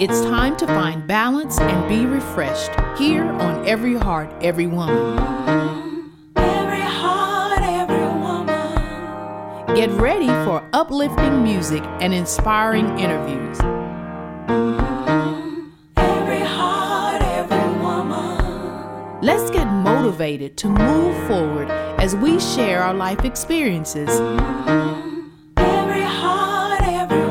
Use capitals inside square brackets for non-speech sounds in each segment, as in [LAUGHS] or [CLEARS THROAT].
It's time to find balance and be refreshed here on Every Heart, Every Woman. Every heart, every woman. Get ready for uplifting music and inspiring interviews. Motivated to move forward as we share our life experiences. Every heart, every.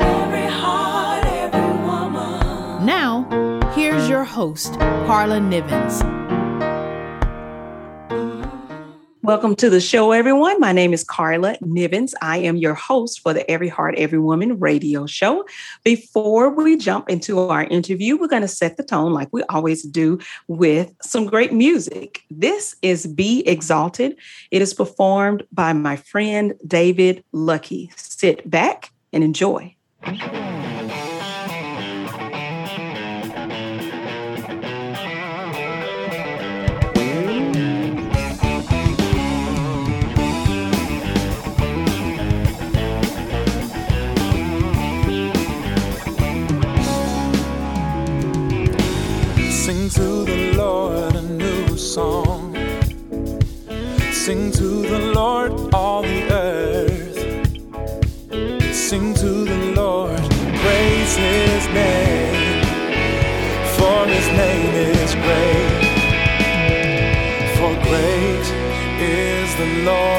Every heart, every woman. Now, here's your host, Carla Nivens. Welcome to the show, everyone. My name is Carla Nivens. I am your host for the Every Heart, Every Woman radio show. Before we jump into our interview, we're going to set the tone like we always do with some great music. This is Be Exalted. It is performed by my friend David Lucky. Sit back and enjoy. Lord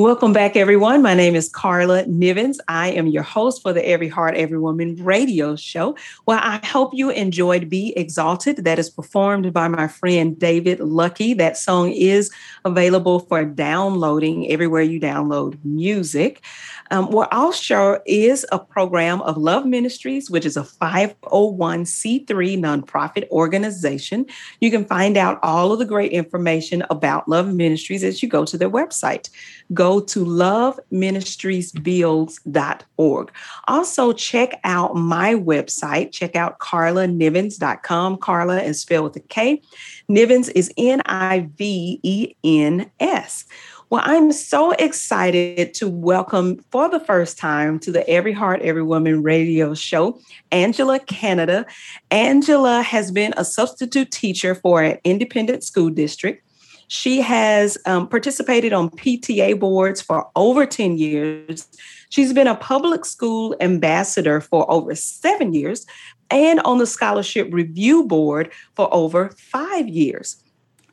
Welcome back, everyone. My name is Carla Nivens. I am your host for the Every Heart, Every Woman radio show. Well, I hope you enjoyed Be Exalted. That is performed by my friend David Lucky. That song is available for downloading everywhere you download music. Um, well, Our Show is a program of Love Ministries, which is a 501c3 nonprofit organization. You can find out all of the great information about Love Ministries as you go to their website. Go to loveministriesbuilds.org. Also, check out my website. Check out carlanivens.com. Carla is spelled with a K. Nivens is N I V E N S. Well, I'm so excited to welcome for the first time to the Every Heart, Every Woman radio show, Angela Canada. Angela has been a substitute teacher for an independent school district. She has um, participated on PTA boards for over 10 years. She's been a public school ambassador for over seven years and on the Scholarship Review Board for over five years.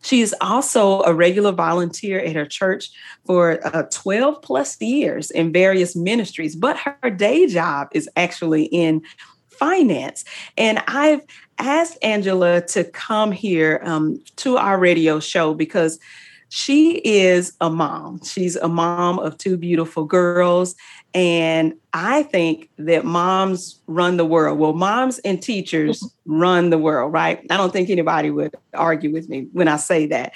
She is also a regular volunteer at her church for uh, 12 plus years in various ministries, but her day job is actually in finance. And I've asked Angela to come here um, to our radio show because she is a mom. She's a mom of two beautiful girls. And I think that moms run the world. Well, moms and teachers mm-hmm. run the world, right? I don't think anybody would argue with me when I say that.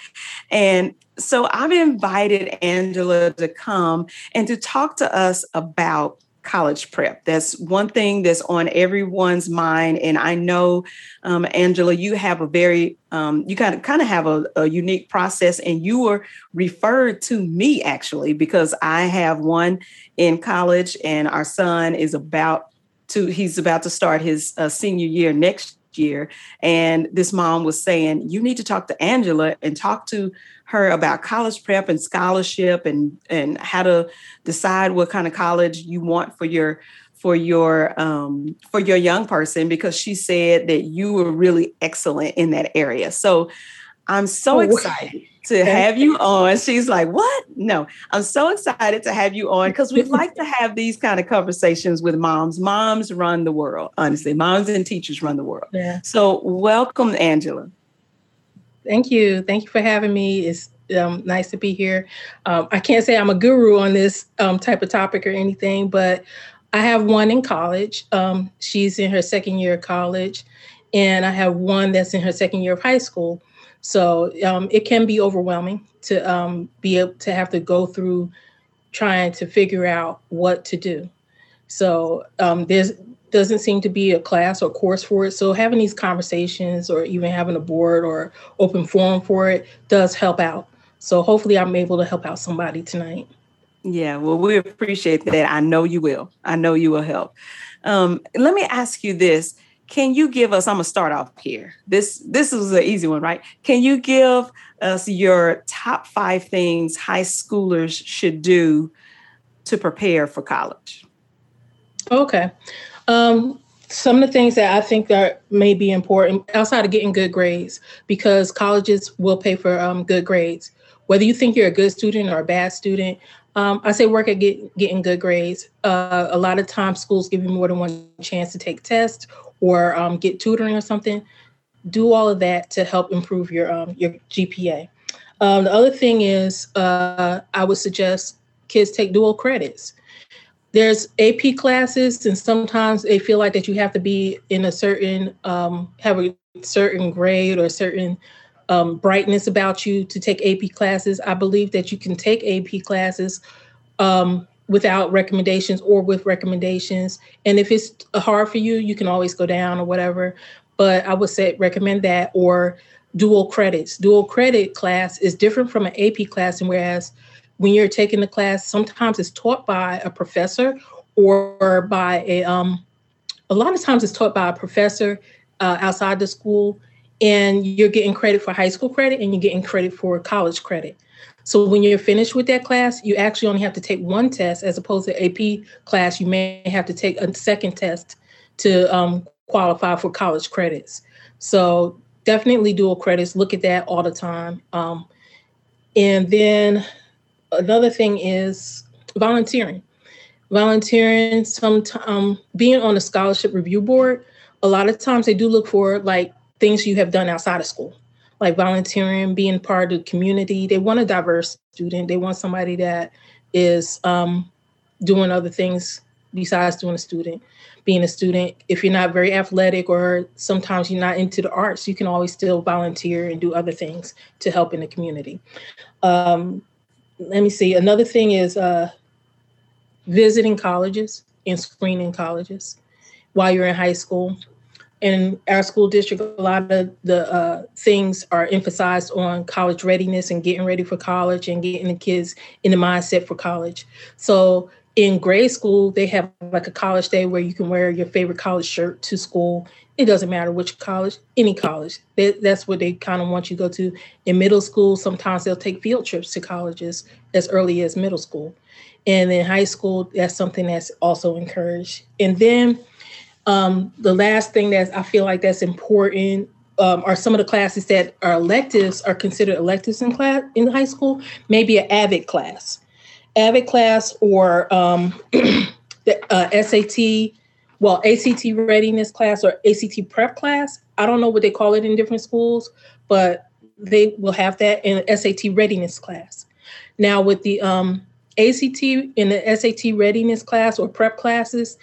And so I've invited Angela to come and to talk to us about college prep. That's one thing that's on everyone's mind. And I know, um, Angela, you have a very, um, you kind of kind of have a, a unique process, and you were referred to me actually because I have one in college, and our son is about to he's about to start his uh, senior year next year and this mom was saying you need to talk to angela and talk to her about college prep and scholarship and and how to decide what kind of college you want for your for your um, for your young person because she said that you were really excellent in that area. So i'm so Oh, excited to have you. on. She's like what? No. I'm so excited to have you on because we'd like to have these kind of conversations with moms. Moms run the world honestly. Moms and teachers run the world. Yeah. so welcome angela Thank you. Thank you for having me. It's um, nice to be here. Um, I can't say I'm a guru on this um, type of topic or anything, but I have one in college. Um, she's in her second year of college, and I have one that's in her second year of high school. So um, it can be overwhelming to um, be able to have to go through trying to figure out what to do. So there's doesn't seem to be a class or course for it. So having these conversations or even having a board or open forum for it does help out. So hopefully I'm able to help out somebody tonight. Yeah, well, we appreciate that. I know you will. I know you will help. Um, let me ask you this: Can you give us? I'm gonna start off here. This this is an easy one, right? Can you give us your top five things high schoolers should do to prepare for college? Okay. Um, some of the things that I think are may be important outside of getting good grades, because colleges will pay for um, good grades. Whether you think you're a good student or a bad student, um, I say work at get, getting good grades. Uh, a lot of times schools give you more than one chance to take tests or um, get tutoring or something. Do all of that to help improve your um, your GPA. Um, the other thing is, uh, I would suggest kids take dual credits there's AP classes, and sometimes they feel like that you have to be in a certain um, have a certain grade or a certain um, brightness about you to take AP classes. I believe that you can take AP classes um, without recommendations or with recommendations. And if it's hard for you, you can always go down or whatever. But I would say recommend that or dual credits. Dual credit class is different from an AP class, and whereas when you're taking the class, sometimes it's taught by a professor or by a um, a lot of times it's taught by a professor uh, outside the school, and you're getting credit for high school credit and you're getting credit for college credit. So when you're finished with that class, you actually only have to take one test as opposed to AP class. You may have to take a second test to um, qualify for college credits. So definitely dual credits. Look at that all the time. Um, and then another thing is volunteering. Volunteering, some um, being on the scholarship review board. A lot of times they do look for like things you have done outside of school, like volunteering, being part of the community. They want a diverse student. They want somebody that is um, doing other things besides doing a student. Being a student, if you're not very athletic or sometimes you're not into the arts, you can always still volunteer and do other things to help in the community. Um, let me see. Another thing is uh, visiting colleges and screening colleges while you're in high school. In our school district, a lot of the uh, things are emphasized on college readiness and getting ready for college and getting the kids in the mindset for college. So in grade school, they have like a college day where you can wear your favorite college shirt to school. It doesn't matter which college, any college. They, that's what they kind of want you to go to. In middle school, sometimes they'll take field trips to colleges as early as middle school. And in high school, that's something that's also encouraged. And then um, the last thing that I feel like that's important um, are some of the classes that are electives are considered electives in class in high school. Maybe an AVID class, AVID class, or um, [CLEARS THROAT] the uh, SAT, well ACT readiness class or ACT prep class. I don't know what they call it in different schools, but they will have that in SAT readiness class. Now with the um, ACT in the SAT readiness class or prep classes,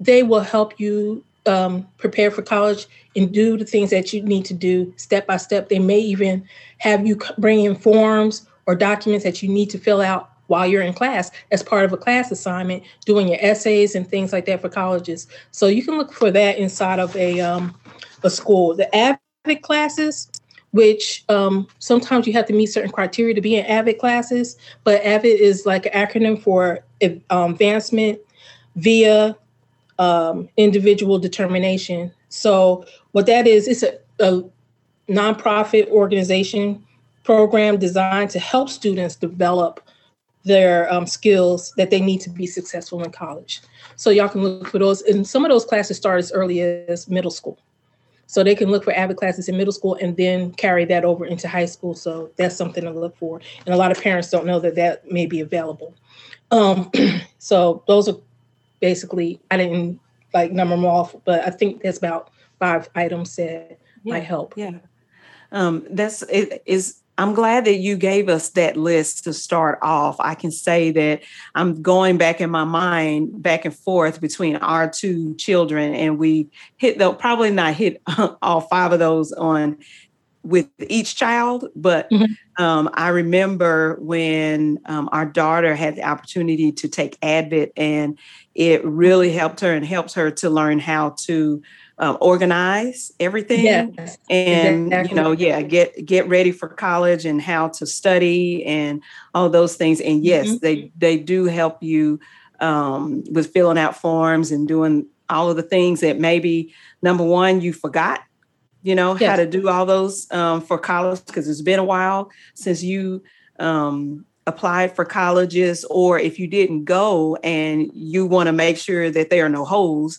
they will help you um, prepare for college and do the things that you need to do step by step. They may even have you bring in forms or documents that you need to fill out while you're in class as part of a class assignment, doing your essays and things like that for colleges. So you can look for that inside of a um, a school. The AVID classes, which um, sometimes you have to meet certain criteria to be in AVID classes, but AVID is like an acronym for um, advancement via um, individual determination. So what that is, it's a, a nonprofit organization program designed to help students develop their um, skills that they need to be successful in college. So y'all can look for those. And some of those classes start as early as middle school. So they can look for AVID classes in middle school and then carry that over into high school. So that's something to look for. And a lot of parents don't know that that may be available. Um, [CLEARS THROAT] so those are basically, I didn't like number them off, but I think that's about five items that might help. Yeah. Um, that's it is I'm glad that you gave us that list to start off. I can say that I'm going back in my mind back and forth between our two children, and we hit though probably not hit [LAUGHS] all five of those on with each child, but Mhm. um, I remember when um, our daughter had the opportunity to take AVID, and it really helped her and helps her to learn how to um, organize everything Yes. and Exactly. you know yeah get get ready for college and how to study and all those things and yes Mhm. they they do help you um, with filling out forms and doing all of the things that maybe number one you forgot you know how to do all those um, for college because it's been a while since you um, applied for colleges or if you didn't go and you want to make sure that there are no holes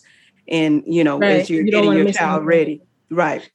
and you know Right. as you're You getting your child ready right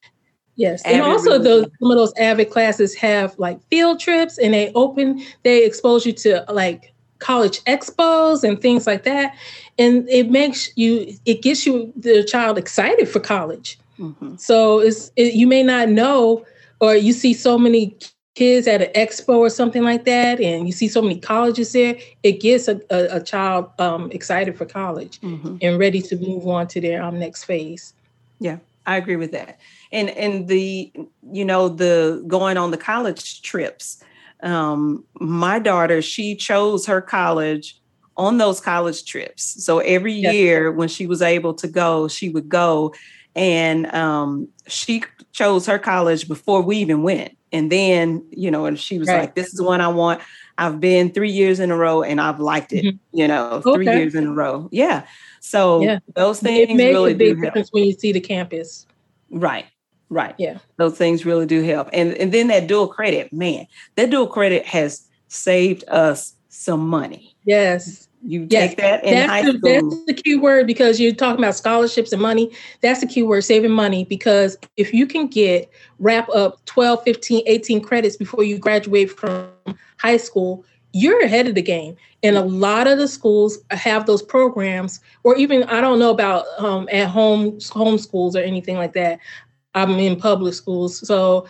Yes, and Avid also really- those some of those avid classes have like field trips, and they open they expose you to like college expos and things like that, and it makes you it gets you the child excited for college. Mhm. So it's it, you may not know, or you see so many kids at an expo or something like that, and you see so many colleges there. It gets a, a, a child um, excited for college Mhm. and ready to move on to their um, next phase. Yeah, I agree with that. And and the you know the going on the college trips. Um, my daughter, she chose her college on those college trips. So every Yes. year when she was able to go, she would go. And um, she chose her college before we even went. And then, you know, and she was Right. like, this is the one I want. I've been three years in a row and I've liked it, Mhm. you know, three years in a row. Yeah. So Yeah. those It things makes really a big do help. difference when you see the campus. Right. Right. Yeah. Those things really do help. And and then that dual credit, man, that dual credit has saved us some money. Yes. You Yes, take that in That's high the, school. that's the key word because you're talking about scholarships and money. That's the key word, saving money. Because if you can get wrap up 12, 15, 18 credits before you graduate from high school, you're ahead of the game. And a lot of the schools have those programs, or even I don't know about um, at home home schools or anything like that. I'm in public schools, so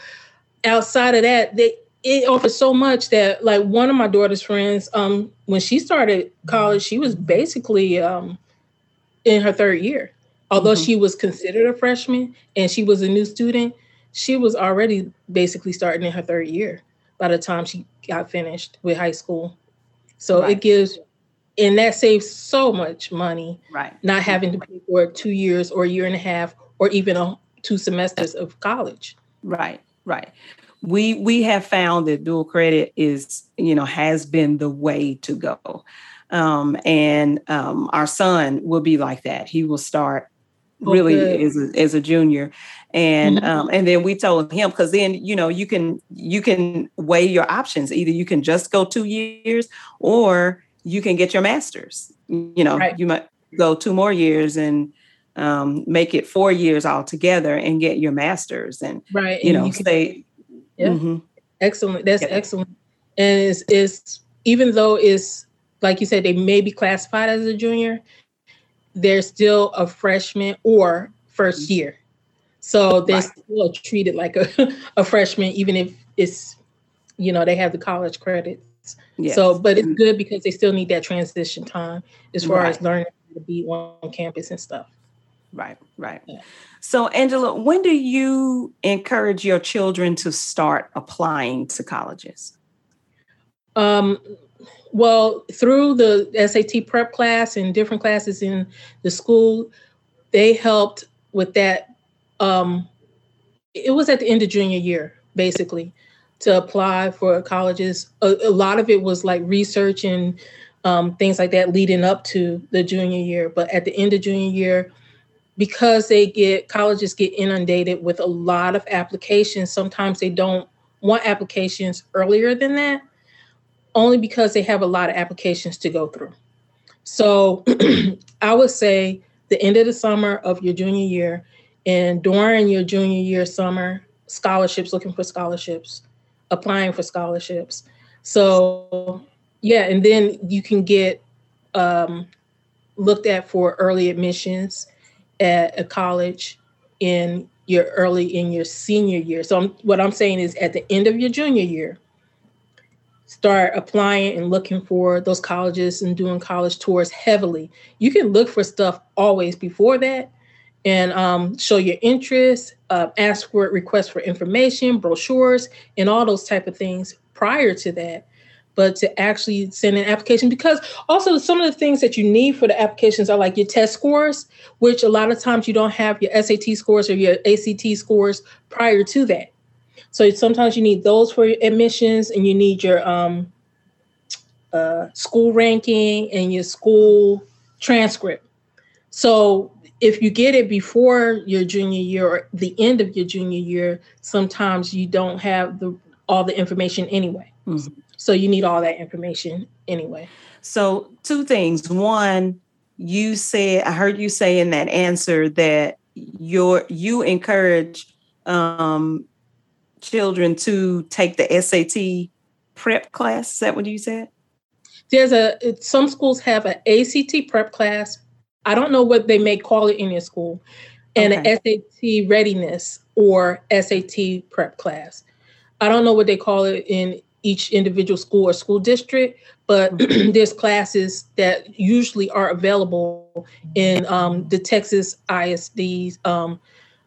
outside of that, they it offers so much that like one of my daughter's friends, um, when she started college, she was basically um in her third year. Although Mhm. she was considered a freshman and she was a new student, she was already basically starting in her third year by the time she got finished with high school. So Right. it gives and that saves so much money right. not having to pay for two years or a year and a half or even a, two semesters of college. Right. Right. We we have found that dual credit is, you know, has been the way to go. Um, and um, our son will be like that. He will start Oh, really as a, as a junior and Mhm. um, and then we told him because then you know you can you can weigh your options either you can just go two years or you can get your master's. You know, Right. you might go two more years and um, make it four years altogether and get your master's and right. you and know can- stay. Yeah. Mhm. Excellent. That's Yeah. excellent. And it's, it's even though it's like you said, they may be classified as a junior, they're still a freshman or first year. So they're Right. still treated like a, [LAUGHS] a freshman, even if it's, you know, they have the college credits. Yes. So, but it's good because they still need that transition time as far as learning to be on campus and stuff. Right, right. Yeah. So, Angela, when do you encourage your children to start applying to colleges? Um, well, through the SAT prep class and different classes in the school, they helped with that. Um, it was at the end of junior year, basically, to apply for colleges. A, a lot of it was like research and um, things like that leading up to the junior year. But at the end of junior year, because they get colleges get inundated with a lot of applications, sometimes they don't want applications earlier than that only because they have a lot of applications to go through. So [CLEARS THROAT] I would say the end of the summer of your junior year and during your junior year summer, scholarships, looking for scholarships, applying for scholarships. So yeah, and then you can get um, looked at for early admissions at a college in your early in your senior year. So I'm, what I'm saying is at the end of your junior year, start applying and looking for those colleges and doing college tours heavily. You can look for stuff always before that and um, show your interest, uh, ask for requests for information, brochures, and all those type of things prior to that. But to actually send an application, because also some of the things that you need for the applications are like your test scores, which a lot of times you don't have your SAT scores or your ACT scores prior to that. So sometimes you need those for your admissions, and you need your um, uh, school ranking and your school transcript. So if you get it before your junior year or the end of your junior year, sometimes you don't have the all the information anyway. Mhm. So you need all that information anyway. So, two things. One, you said I heard you say in that answer that your you encourage um, children to take the SAT prep class. Is that what you said? There's a some schools have an ACT prep class. I don't know what they may call it in your school, and Okay. an SAT readiness or SAT prep class. I don't know what they call it in each individual school or school district, but [CLEARS THROAT] there's classes that usually are available in um, the Texas ISDs. Um,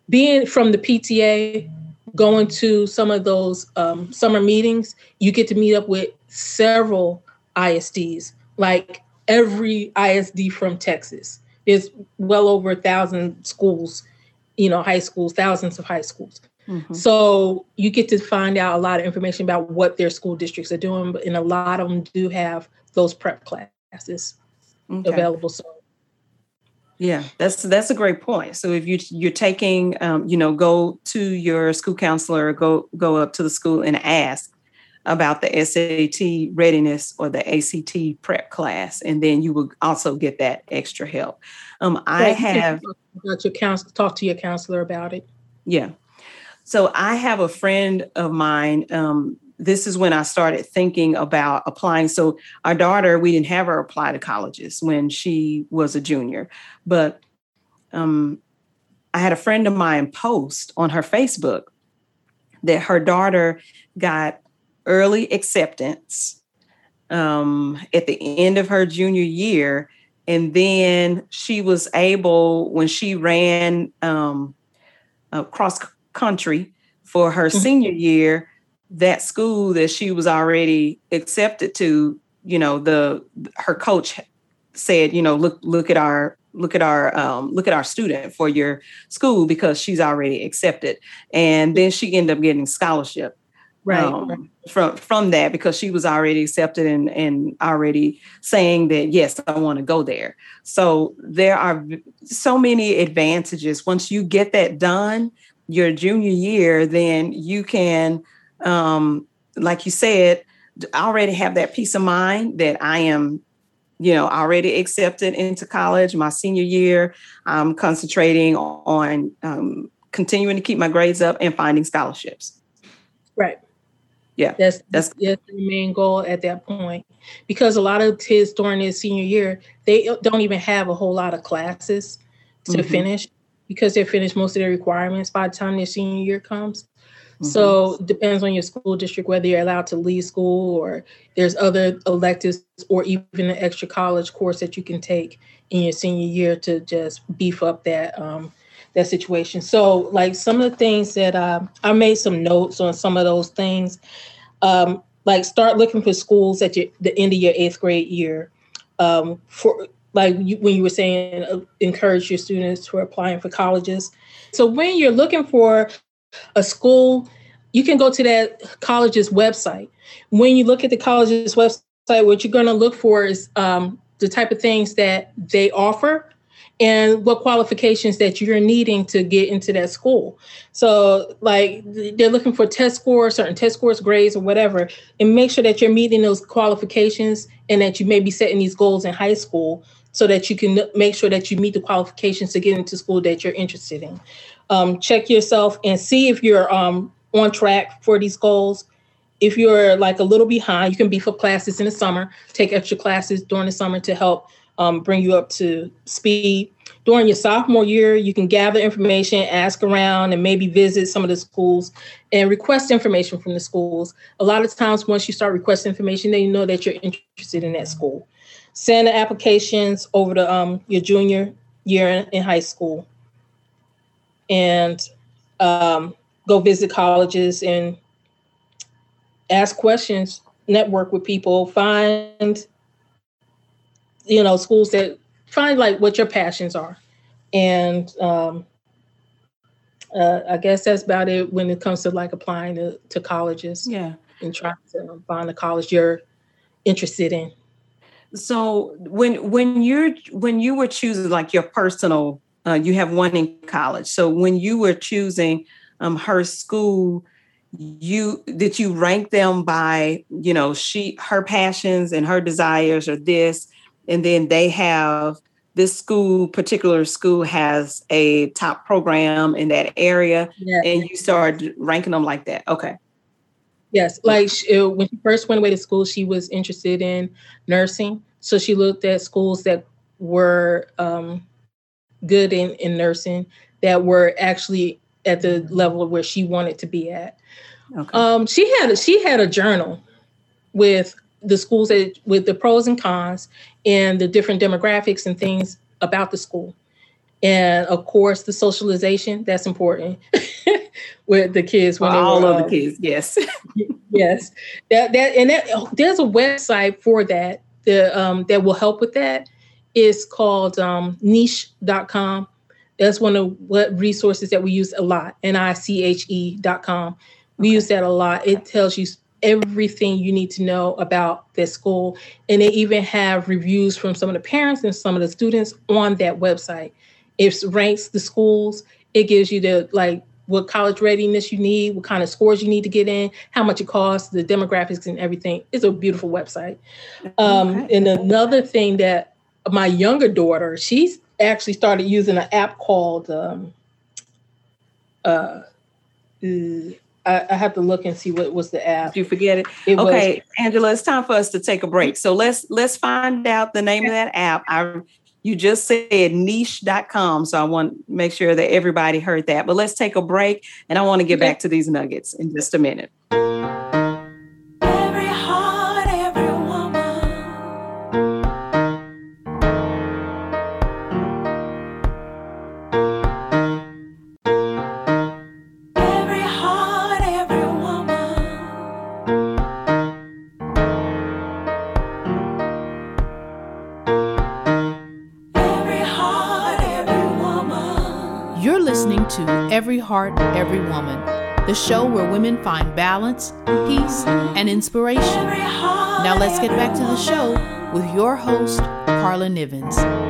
being from the PTA, going to some of those um, summer meetings, you get to meet up with several ISDs, like every ISD from Texas. There's well over a thousand schools, you know, high schools, thousands of high schools. Mhm. So you get to find out a lot of information about what their school districts are doing, and a lot of them do have those prep classes Okay. available. So Yeah, that's that's a great point. So if you you're taking, um, you know, go to your school counselor, go go up to the school and ask about the SAT readiness or the ACT prep class, and then you will also get that extra help. Um, I Yeah, you can have talk your counsel, talk to your counselor about it. Yeah. So I have a friend of mine. Um, this is when I started thinking about applying. So our daughter, we didn't have her apply to colleges when she was a junior, but um, I had a friend of mine post on her Facebook that her daughter got early acceptance um, at the end of her junior year. And then she was able, when she ran um, uh, cross country for her Mhm. senior year, that school that she was already accepted to, you know, the her coach said, you know, look look at our look at our um, look at our student for your school because she's already accepted, and then she ended up getting scholarship Right. um, right. from from that because she was already accepted and and already saying that yes i want to go there so there are so many advantages once you get that done your junior year then you can um like you said already have that peace of mind that i am you know, already accepted into college. My senior year, I'm concentrating on um, continuing to keep my grades up and finding scholarships. Right. Yeah, That's that's- that's, the main goal at that point. Because a lot of kids during their senior year, they don't even have a whole lot of classes to Mhm. finish because they finish most of their requirements by the time their senior year comes. Mm-hmm. So it depends on your school district whether you're allowed to leave school or there's other electives or even an extra college course that you can take in your senior year to just beef up that um, that situation. So like some of the things that um, I made some notes on some of those things. Um, like start looking for schools at your, the end of your eighth grade year. Um, for like you, when you were saying, uh, encourage your students who are applying for colleges. So when you're looking for a school, you can go to that college's website. When you look at the college's website, what you're going to look for is um, the type of things that they offer and what qualifications that you're needing to get into that school. So, like, they're looking for test scores, certain test scores, grades, or whatever, and make sure that you're meeting those qualifications and that you may be setting these goals in high school so that you can make sure that you meet the qualifications to get into school that you're interested in. Um, check yourself and see if you're um, on track for these goals. If you're like a little behind, you can beef up classes in the summer, take extra classes during the summer to help um, bring you up to speed. During your sophomore year, you can gather information, ask around, and maybe visit some of the schools and request information from the schools. A lot of times, once you start requesting information, then you know that you're interested in that school. Send the applications over to um, your junior year in, in high school and um, go visit colleges and ask questions, network with people, find you know schools that find like what your passions are, and um, uh, I guess that's about it when it comes to like applying to, to colleges yeah. and trying to find a college you're interested in. So when when you're when you were choosing like your personal, uh, you have one in college. So when you were choosing um, her school, you did you rank them by you know she her passions and her desires or this, and then they have this school particular school has a top program in that area, and you started ranking them like that. Okay. Yes, like she, uh, when she first went away to school, she was interested in nursing. So she looked at schools that were um, good in, in nursing, that were actually at the level where she wanted to be at. Okay. Um, she had a, she had a journal with the schools that with the pros and cons and the different demographics and things about the school, and of course the socialization that's important [LAUGHS] with the kids when they all were, of the kids, yes. [LAUGHS] yes. That that and that there's a website for that the um that will help with that. It's called um niche.com that's one of what resources that we use a lot n-i-c-h-e dot com. We use that a lot. It tells you everything you need to know about the school. And they even have reviews from some of the parents and some of the students on that website it ranks the schools it gives you the like what college readiness you need, what kind of scores you need to get in, how much it costs, the demographics and everything. It's a beautiful website. Um, Okay. And another thing that my younger daughter, she's actually started using an app called um, uh, I, I have to look and see what was the app. Did you forget it? It was- okay, Angela, it's time for us to take a break. So let's let's find out the name of that app. I you just said niche.com. So I want to make sure that everybody heard that. But let's take a break and I want to get Okay. back to these nuggets in just a minute. Heart, Every Woman, the show where women find balance, peace, and inspiration. Now let's get back to the show with your host, Carla Nivens.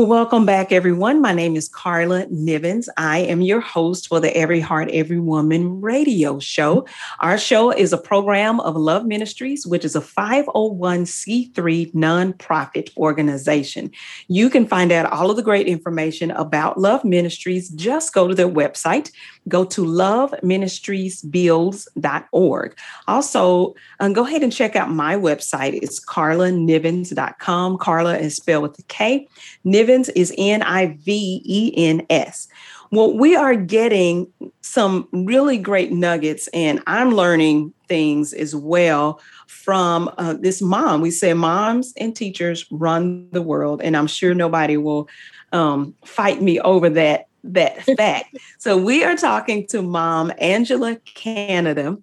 Well, welcome back, everyone. My name is Carla Nivens. I am your host for the Every Heart, Every Woman radio show. Our show is a program of Love Ministries, which is a 501c3 nonprofit organization. You can find out all of the great information about Love Ministries. Just go to their website, go to loveministriesbuilds.org. Also, um, go ahead and check out my website. It's carlanivens.com. Carla is spelled with a K. Nivens is N I V E N S. Well, we are getting some really great nuggets, and I'm learning things as well from uh, this mom. We say moms and teachers run the world, and I'm sure nobody will um, fight me over that that fact. so we are talking to mom Angela Canada.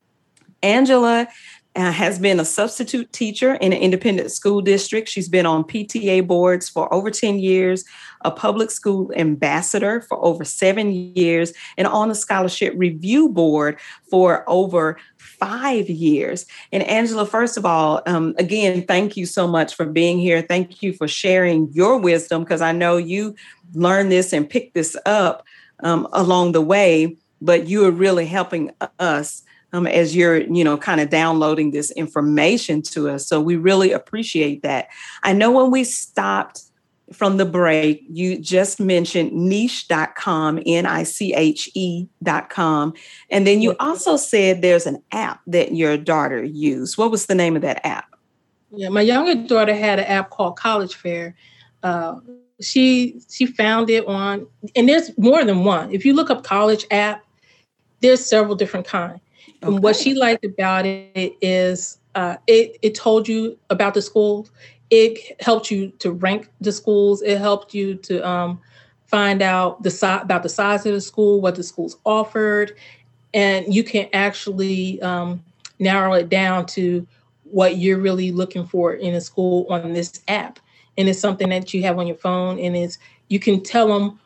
Angela uh, has been a substitute teacher in an independent school district. She's been on PTA boards for over 10 years, a public school ambassador for over seven years, and on the scholarship review board for over five years. And Angela, first of all, um, again, thank you so much for being here. Thank you for sharing your wisdom because I know you learned this and picked this up um, along the way, but you are really helping us um, as you're, you know, kind of downloading this information to us. So we really appreciate that. I know when we stopped from the break, you just mentioned niche.com, N I C H E.com. And then you also said there's an app that your daughter used. What was the name of that app? Yeah, my younger daughter had an app called College Fair. Uh, she she found it on, and there's more than one. If you look up college app, there's several different kinds. Okay. And what she liked about it is uh, it it told you about the schools. It helped you to rank the schools. It helped you to um, find out the size about the size of the school, what the schools offered, and you can actually um, narrow it down to what you're really looking for in a school on this app. And it's something that you have on your phone, and it's you can tell them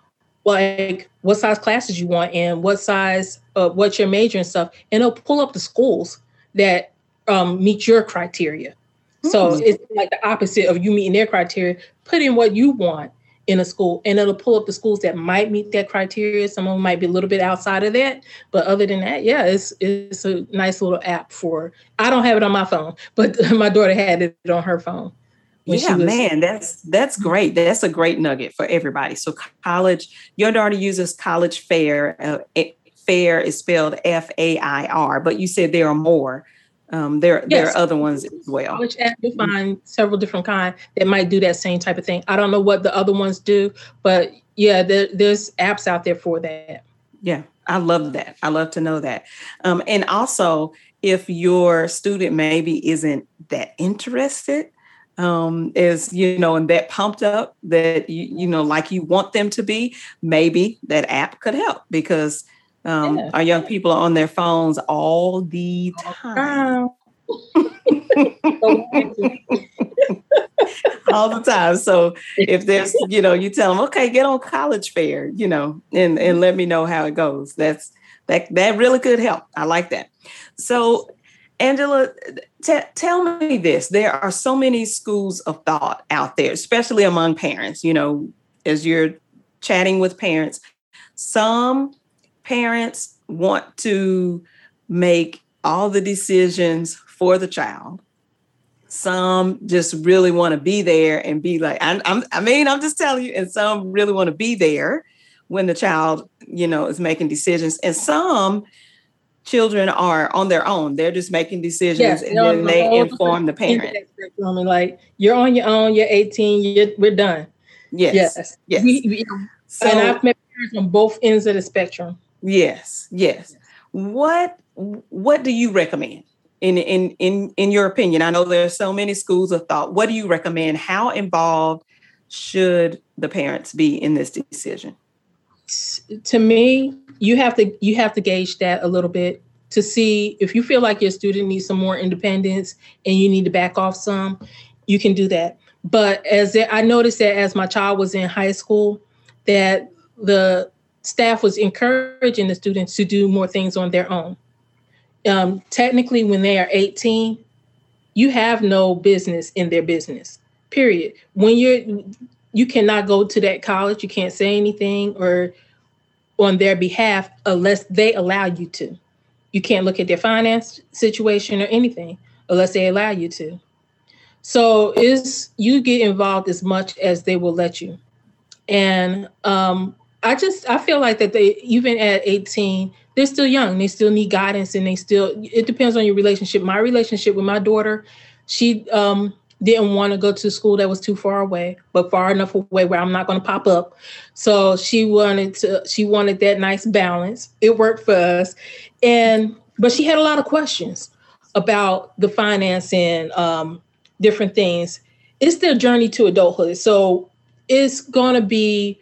like what size classes you want and what size uh, what's your major and stuff and it'll pull up the schools that um, meet your criteria so mm-hmm. it's like the opposite of you meeting their criteria put in what you want in a school and it'll pull up the schools that might meet that criteria some of them might be a little bit outside of that but other than that yeah it's it's a nice little app for i don't have it on my phone [LAUGHS] but my daughter had it on her phone yeah, was, man, that's that's great. That's a great nugget for everybody. So college, your daughter uses College Fair. Uh, fair is spelled F A I R, but you said there are more. Um, there, yes. there are other ones as well. App, you find several different kind that might do that same type of thing. I don't know what the other ones do, but yeah, there, there's apps out there for that. Yeah, I love that. I love to know that. Um, and also, if your student maybe isn't that interested, um, is you know and that pumped up that you you know like you want them to be maybe that app could help because um, yeah. our young people are on their phones all the time [LAUGHS] all the time so if there's you know you tell them okay get on college fair you know and and let me know how it goes that's that that really could help i like that so Angela, t- tell me this. There are so many schools of thought out there, especially among parents. You know, as you're chatting with parents, some parents want to make all the decisions for the child. Some just really want to be there and be like, I'm, I'm, I mean, I'm just telling you, and some really want to be there when the child, you know, is making decisions. And some children are on their own. They're just making decisions yes, and then they inform the parent. I mean, like you're on your own, you're 18, you're, we're done. Yes. Yes. yes. We, we, so, and I've met parents on both ends of the spectrum. Yes. Yes. What what do you recommend? In, in in in your opinion, I know there are so many schools of thought. What do you recommend? How involved should the parents be in this decision? To me, you have to you have to gauge that a little bit to see if you feel like your student needs some more independence and you need to back off some you can do that but as i noticed that as my child was in high school that the staff was encouraging the students to do more things on their own um, technically when they are 18 you have no business in their business period when you're you cannot go to that college. You can't say anything or on their behalf unless they allow you to. You can't look at their finance situation or anything unless they allow you to. So is you get involved as much as they will let you. And um, I just I feel like that they even at 18, they're still young. They still need guidance and they still it depends on your relationship. My relationship with my daughter, she um didn't want to go to school that was too far away, but far enough away where I'm not going to pop up. So she wanted to she wanted that nice balance. It worked for us. And but she had a lot of questions about the financing, um, different things. It's their journey to adulthood. So it's going to be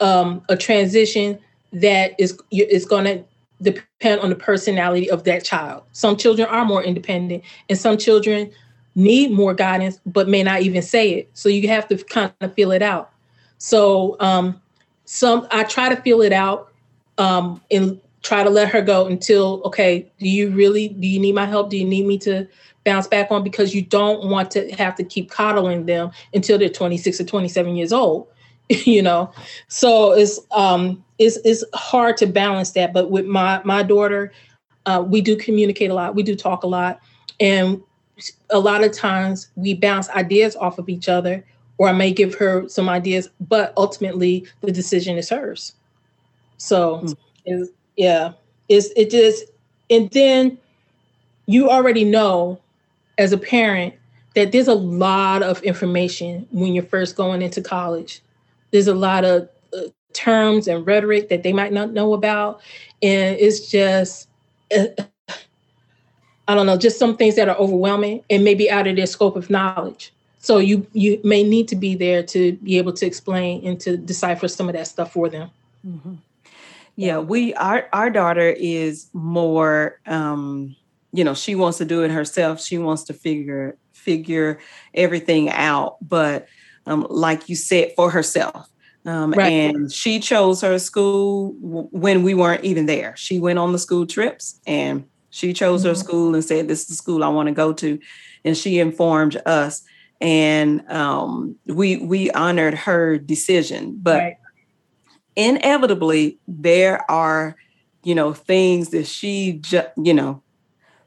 um, a transition that is is going to depend on the personality of that child. Some children are more independent, and some children need more guidance, but may not even say it. So you have to kind of feel it out. So um, some I try to feel it out um, and try to let her go until okay. Do you really do you need my help? Do you need me to bounce back on? Because you don't want to have to keep coddling them until they're 26 or 27 years old. [LAUGHS] you know, so it's um, it's it's hard to balance that. But with my my daughter, uh, we do communicate a lot. We do talk a lot, and a lot of times we bounce ideas off of each other, or I may give her some ideas, but ultimately the decision is hers. So, mm. it's, yeah, it's it just, and then you already know as a parent that there's a lot of information when you're first going into college. There's a lot of uh, terms and rhetoric that they might not know about, and it's just. Uh, I don't know, just some things that are overwhelming and maybe out of their scope of knowledge. So you you may need to be there to be able to explain and to decipher some of that stuff for them. Mm-hmm. Yeah, we our our daughter is more um, you know, she wants to do it herself. She wants to figure figure everything out, but um, like you said, for herself. Um, right. And she chose her school w- when we weren't even there. She went on the school trips and she chose mm-hmm. her school and said, This is the school I want to go to. And she informed us. And um, we we honored her decision. But right. inevitably, there are, you know, things that she just, you know,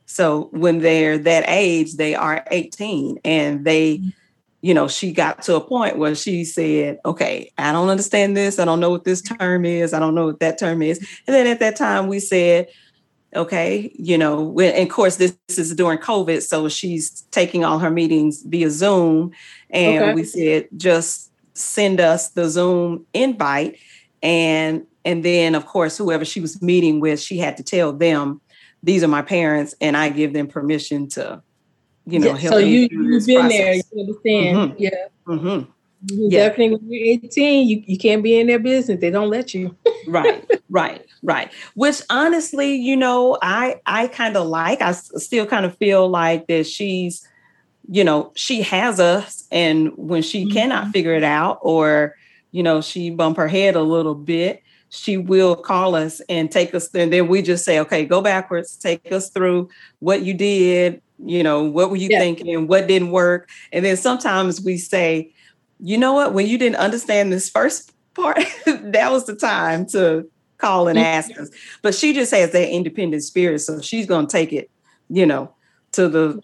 so when they're that age, they are 18 and they, mm-hmm. You know, she got to a point where she said, okay, I don't understand this. I don't know what this term is. I don't know what that term is. And then at that time, we said, okay you know and of course this, this, is during covid so she's taking all her meetings via zoom and okay. we said just send us the zoom invite and and then of course whoever she was meeting with she had to tell them these are my parents and i give them permission to you know yeah, so you, you've been process. there you understand mm-hmm. yeah mm-hmm. Yeah. Definitely when you're 18, you, you can't be in their business. They don't let you. [LAUGHS] right, right, right. Which honestly, you know, I I kind of like. I still kind of feel like that she's, you know, she has us, and when she mm-hmm. cannot figure it out, or you know, she bump her head a little bit, she will call us and take us. And then we just say, okay, go backwards, take us through what you did. You know, what were you yeah. thinking? What didn't work? And then sometimes we say, you know what? When you didn't understand this first part, [LAUGHS] that was the time to call and ask us. But she just has that independent spirit, so she's going to take it, you know, to the,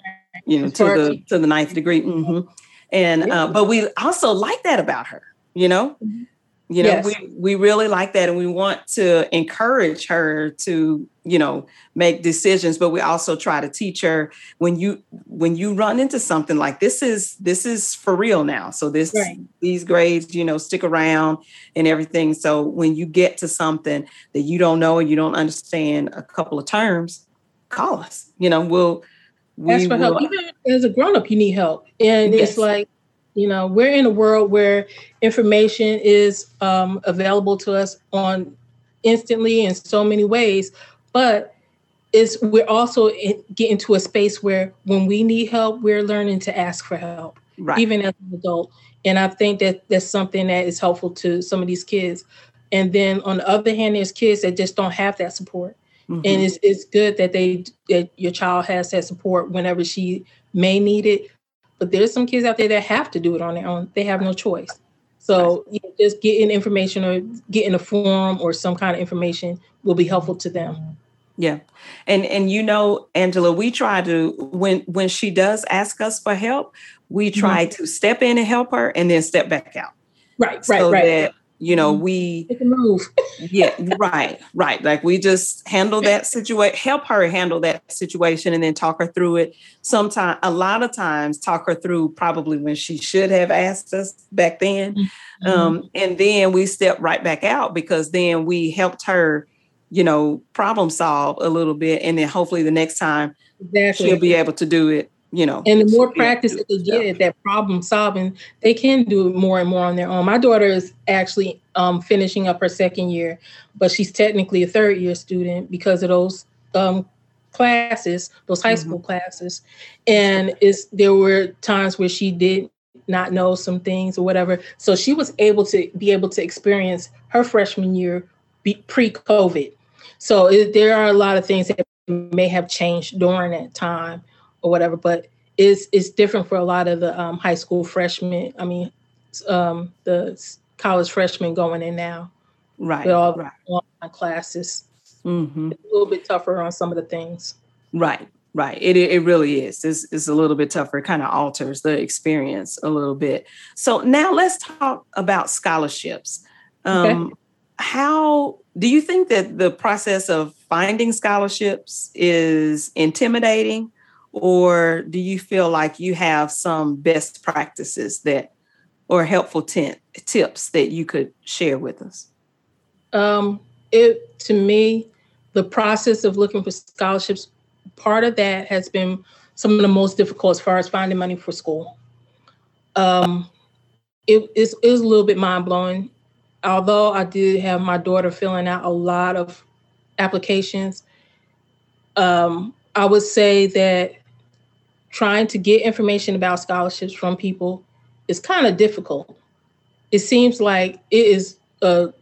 you know, to the to the ninth degree. Mm-hmm. And uh, but we also like that about her, you know. Mm-hmm. You know, yes. we we really like that, and we want to encourage her to, you know, make decisions. But we also try to teach her when you when you run into something like this is this is for real now. So this right. these grades, you know, stick around and everything. So when you get to something that you don't know and you don't understand a couple of terms, call us. You know, we'll we ask for will, help. Even as a grown up, you need help, and yes. it's like you know, we're in a world where information is um, available to us on instantly in so many ways, but it's we're also in, getting to a space where when we need help, we're learning to ask for help, right. even as an adult. And I think that that's something that is helpful to some of these kids. And then on the other hand, there's kids that just don't have that support. Mm-hmm. And it's it's good that they that your child has that support whenever she may need it, but there's some kids out there that have to do it on their own. They have no choice. So you know, just getting information or getting a form or some kind of information will be helpful to them. Yeah. And and you know, Angela, we try to when when she does ask us for help, we try mm-hmm. to step in and help her and then step back out. Right, right, so right. That, you know, mm-hmm. we move. yeah, right, right. Like we just handle that situation, help her handle that situation and then talk her through it. Sometimes a lot of times talk her through probably when she should have asked us back then. Mm-hmm. Um, and then we step right back out because then we helped her you know, problem solve a little bit. And then hopefully the next time exactly. she'll be able to do it, you know. And the more practice that they get at that problem solving, they can do more and more on their own. My daughter is actually um, finishing up her second year, but she's technically a third year student because of those um, classes, those high mm-hmm. school classes. And it's, there were times where she did not know some things or whatever. So she was able to be able to experience her freshman year pre-COVID. So it, there are a lot of things that may have changed during that time or whatever, but it's it's different for a lot of the um, high school freshmen. I mean, um, the college freshmen going in now, right? With all right. online classes, mm-hmm. a little bit tougher on some of the things. Right, right. It it really is. It's, it's a little bit tougher. It kind of alters the experience a little bit. So now let's talk about scholarships. Um, okay how do you think that the process of finding scholarships is intimidating or do you feel like you have some best practices that or helpful t- tips that you could share with us? Um, it to me the process of looking for scholarships part of that has been some of the most difficult as far as finding money for school. Um, it is a little bit mind-blowing. Although I did have my daughter filling out a lot of applications, um, I would say that trying to get information about scholarships from people is kind of difficult. It seems like it is a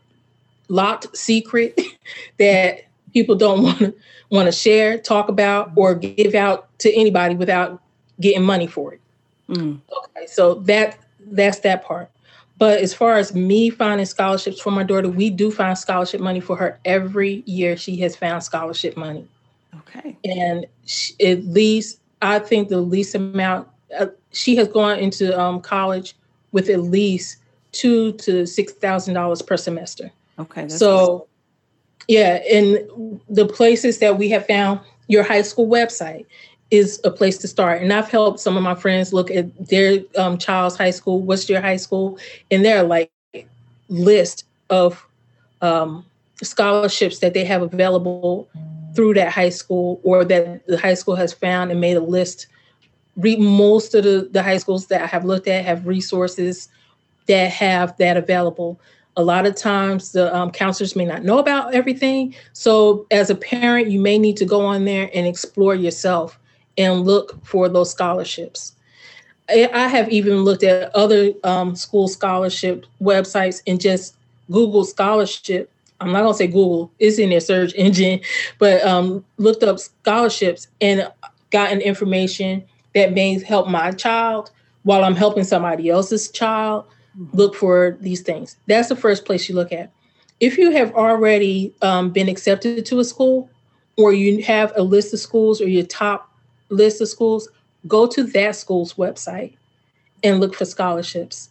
locked secret [LAUGHS] that people don't want to want to share, talk about, or give out to anybody without getting money for it. Mm. Okay, so that that's that part. But as far as me finding scholarships for my daughter, we do find scholarship money for her every year. She has found scholarship money. Okay. And she, at least, I think the least amount, uh, she has gone into um, college with at least two to six thousand dollars per semester. Okay. so, nice. yeah, and the places that we have found, your high school website is a place to start. And I've helped some of my friends look at their um, child's high school, what's your high school, and there are like list of um, scholarships that they have available through that high school or that the high school has found and made a list. Read most of the, the high schools that I have looked at have resources that have that available. A lot of times the um, counselors may not know about everything. So as a parent, you may need to go on there and explore yourself and look for those scholarships. I have even looked at other um, school scholarship websites and just Google scholarship. I'm not gonna say Google; it's in their search engine, but um, looked up scholarships and gotten information that may help my child while I'm helping somebody else's child. Mm-hmm. Look for these things. That's the first place you look at. If you have already um, been accepted to a school, or you have a list of schools or your top list of schools, go to that school's website and look for scholarships.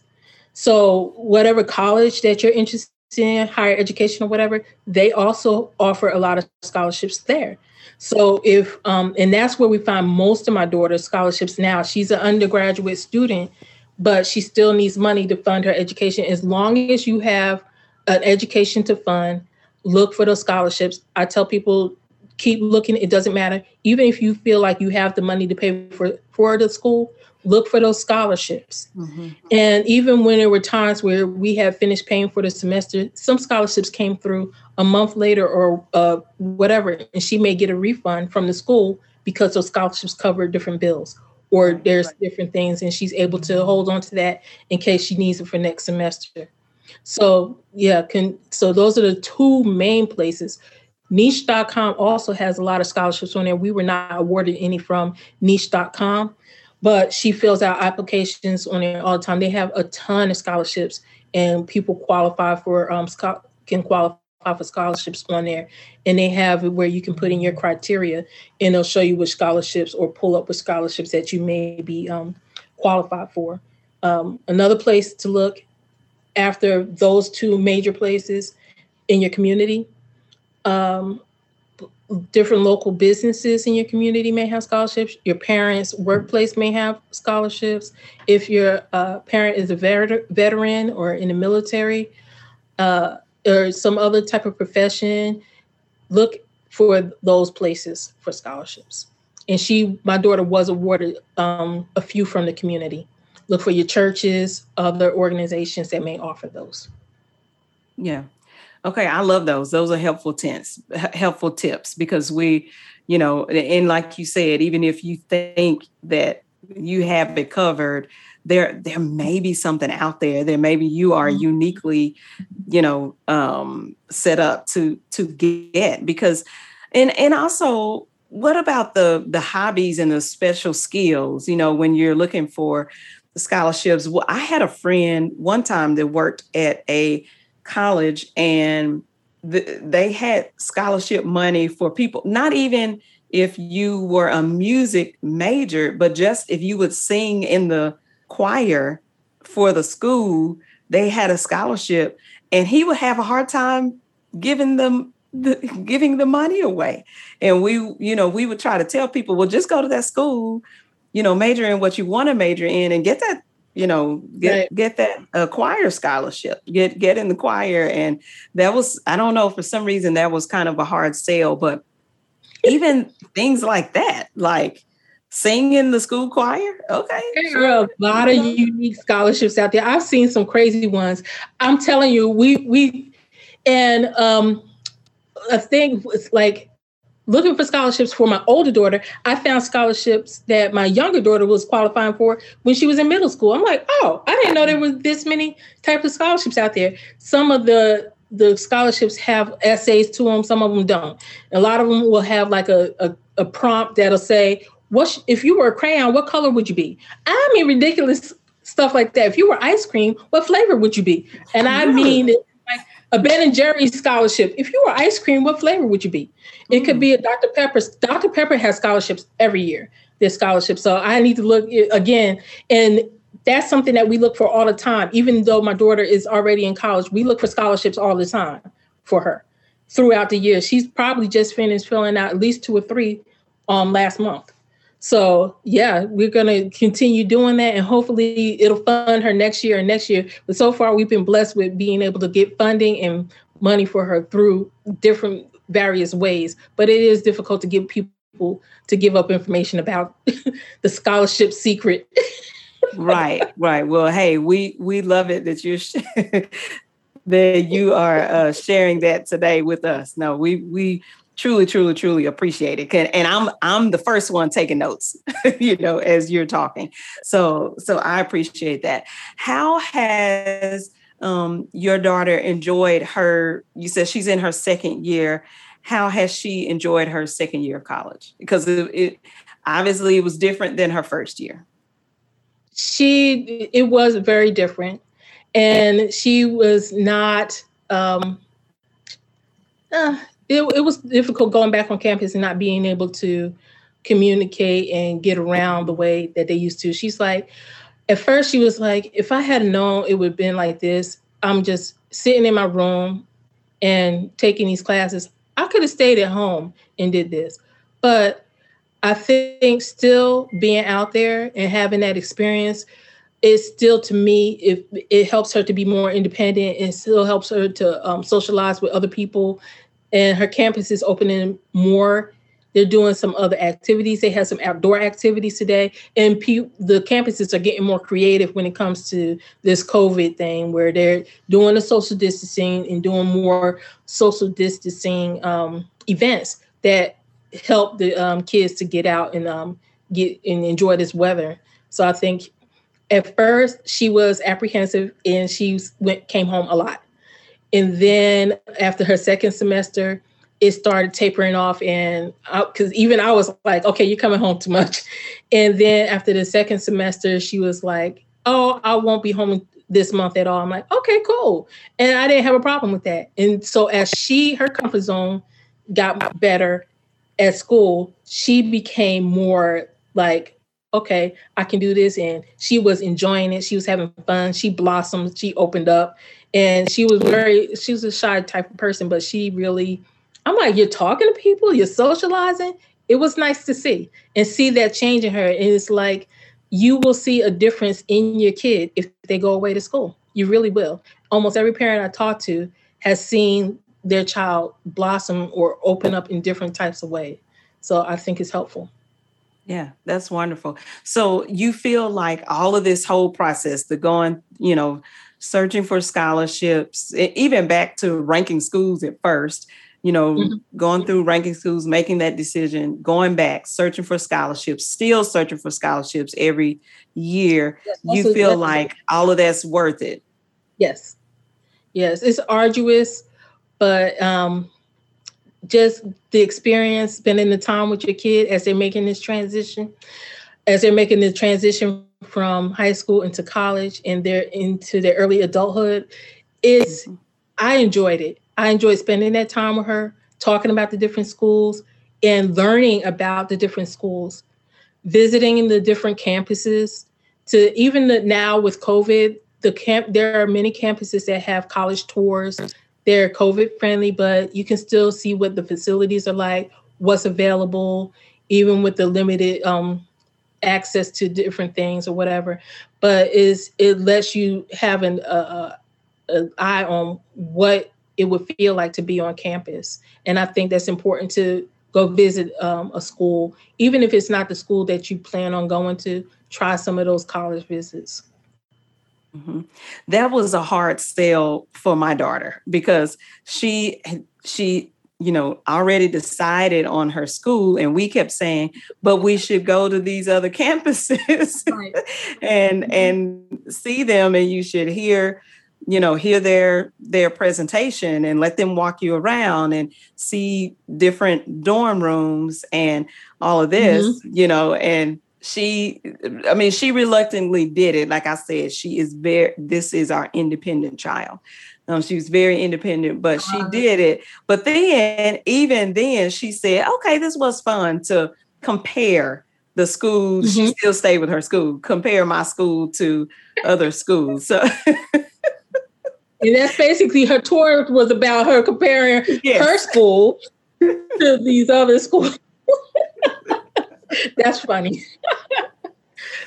So, whatever college that you're interested in, higher education or whatever, they also offer a lot of scholarships there. So, if, um, and that's where we find most of my daughter's scholarships now. She's an undergraduate student, but she still needs money to fund her education. As long as you have an education to fund, look for those scholarships. I tell people keep looking it doesn't matter even if you feel like you have the money to pay for for the school look for those scholarships mm-hmm. and even when there were times where we had finished paying for the semester some scholarships came through a month later or uh, whatever and she may get a refund from the school because those scholarships cover different bills or there's right. different things and she's able to hold on to that in case she needs it for next semester so yeah can so those are the two main places Niche.com also has a lot of scholarships on there. We were not awarded any from niche.com, but she fills out applications on it all the time. They have a ton of scholarships, and people qualify for um, can qualify for scholarships on there. And they have where you can put in your criteria, and they'll show you which scholarships or pull up with scholarships that you may be um, qualified for. Um, another place to look after those two major places in your community. Um, different local businesses in your community may have scholarships. Your parents' workplace may have scholarships. If your uh, parent is a veteran or in the military uh, or some other type of profession, look for those places for scholarships. And she, my daughter, was awarded um, a few from the community. Look for your churches, other organizations that may offer those. Yeah, Okay, I love those. Those are helpful tips, helpful tips because we, you know, and like you said, even if you think that you have it covered, there there may be something out there. There maybe you are mm-hmm. uniquely, you know, um, set up to to get because, and and also what about the the hobbies and the special skills? You know, when you're looking for scholarships. Well, I had a friend one time that worked at a college and the, they had scholarship money for people, not even if you were a music major, but just if you would sing in the choir for the school, they had a scholarship and he would have a hard time giving them the, [LAUGHS] giving the money away. And we, you know, we would try to tell people, well, just go to that school, you know, major in what you want to major in and get that you know get right. get that uh, choir scholarship get get in the choir. And that was i don't know for some reason that was kind of a hard sale but even things like that like sing in the school choir okay there are a lot of unique scholarships out there. I've seen some crazy ones. I'm telling you we we and um a thing was like looking for scholarships for my older daughter, I found scholarships that my younger daughter was qualifying for when she was in middle school. I'm like, oh, I didn't know there was this many types of scholarships out there. Some of the the scholarships have essays to them, some of them don't. A lot of them will have like a, a, a prompt that'll say, what sh- if you were a crayon, what color would you be? I mean ridiculous stuff like that. If you were ice cream, what flavor would you be? And I mean a Ben and Jerry's scholarship. If you were ice cream, what flavor would you be? It could be a Dr. Pepper's. Dr. Pepper has scholarships every year. There's scholarships. So I need to look again. And that's something that we look for all the time. Even though my daughter is already in college, we look for scholarships all the time for her throughout the year. She's probably just finished filling out at least two or three um last month. So yeah, we're gonna continue doing that, and hopefully it'll fund her next year and next year. But so far, we've been blessed with being able to get funding and money for her through different various ways. But it is difficult to give people to give up information about [LAUGHS] the scholarship secret. right, right. Well, hey, we we love it that you're [LAUGHS] that you are uh, sharing that today with us. No, we we truly, truly, truly appreciate it. And I'm I'm the first one taking notes, [LAUGHS] you know, as you're talking. So so I appreciate that. How has um, your daughter enjoyed her? You said she's in her second year. How has she enjoyed her second year of college? Because it, it obviously it was different than her first year. She it was very different, and she was not. Um, uh, it, it was difficult going back on campus and not being able to communicate and get around the way that they used to. She's like, at first she was like, if I had known it would have been like this, I'm just sitting in my room and taking these classes. I could have stayed at home and did this. But I think still being out there and having that experience is still to me if it helps her to be more independent and still helps her to um, socialize with other people and her campus is opening more. They're doing some other activities. They have some outdoor activities today, and pe- the campuses are getting more creative when it comes to this COVID thing, where they're doing the social distancing and doing more social distancing um, events that help the um, kids to get out and um, get and enjoy this weather. So I think at first she was apprehensive and she went came home a lot and then after her second semester, it started tapering off and because even i was like okay you're coming home too much. [LAUGHS] And then after the second semester she was like oh i won't be home this month at all. I'm like okay cool. And i didn't have a problem with that. And so as she her comfort zone got better at school she became more like okay i can do this and she was enjoying it she was having fun she blossomed she opened up and she was very she was a shy type of person but she really I'm like, you're talking to people, you're socializing. It was nice to see and see that change in her. And it's like you will see a difference in your kid if they go away to school. You really will. Almost every parent I talk to has seen their child blossom or open up in different types of ways. So I think it's helpful. Yeah, that's wonderful. So you feel like all of this whole process, the going, you know, searching for scholarships, even back to ranking schools at first, you know, mm-hmm. going through ranking schools, making that decision, going back, searching for scholarships, still searching for scholarships every year, yes, you feel like all of that's worth it. Yes. Yes, it's arduous, but um just the experience, spending the time with your kid as they're making this transition, as they're making the transition from high school into college and they're into their early adulthood is. I enjoyed it. I enjoyed spending that time with her, talking about the different schools and learning about the different schools, visiting the different campuses. To even the, now with COVID, the camp there are many campuses that have college tours. They're COVID friendly, but you can still see what the facilities are like, what's available, even with the limited um, access to different things or whatever. But is it lets you have an uh, an eye on what it would feel like to be on campus. And I think that's important to go visit um, a school, even if it's not the school that you plan on going to. Try some of those college visits. Mm-hmm. That was a hard sell for my daughter because she she you know already decided on her school and we kept saying but we should go to these other [LAUGHS] campuses right. and mm-hmm. and see them and you should hear you know hear their their presentation and let them walk you around and see different dorm rooms and all of this mm-hmm. you know and she i mean she reluctantly did it like i said she is very this is our independent child um, she was very independent but she uh-huh. did it but then even then she said okay this was fun to compare the schools mm-hmm. she still stayed with her school compare my school to other schools so [LAUGHS] and that's basically her tour was about her comparing yes. her school to these other schools. That's funny.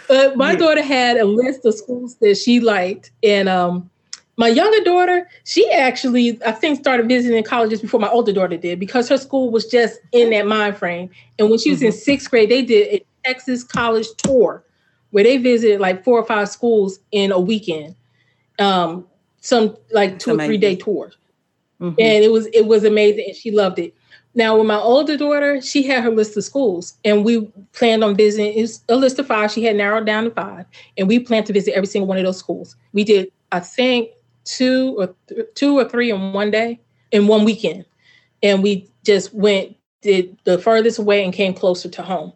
but my yeah. daughter had a list of schools that she liked, and um, my younger daughter, she actually I think started visiting colleges before my older daughter did because her school was just in that mind frame. And when she was mm-hmm. in sixth grade, they did a Texas college tour where they visited like four or five schools in a weekend. Um, some like two or three day tours. Mm-hmm. And it was it was amazing and she loved it. Now with my older daughter, she had her list of schools and we planned on visiting it's a list of five. She had narrowed down to five. And we planned to visit every single one of those schools. We did, I think, two or th- two or three in one day, in one weekend. And we just went did the furthest away and came closer to home.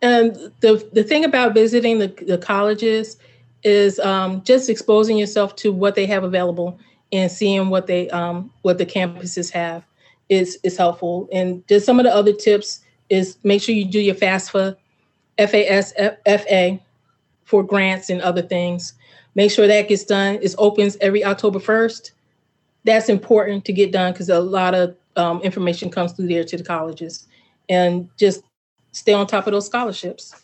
And the the thing about visiting the, the colleges is um, just exposing yourself to what they have available and seeing what they um, what the campuses have is is helpful. And just some of the other tips is make sure you do your FAFSA, FASFA for grants and other things. Make sure that gets done. It opens every October 1st. That's important to get done because a lot of um, information comes through there to the colleges. And just stay on top of those scholarships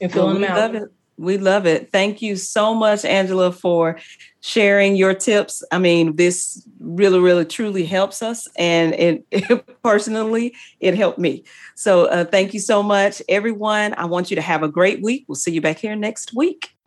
and filling well, them out. We love it. Thank you so much, Angela, for sharing your tips. I mean, this really, really, truly helps us. And it, it [LAUGHS] personally, it helped me. So uh, thank you so much, everyone. I want you to have a great week. We'll see you back here next week.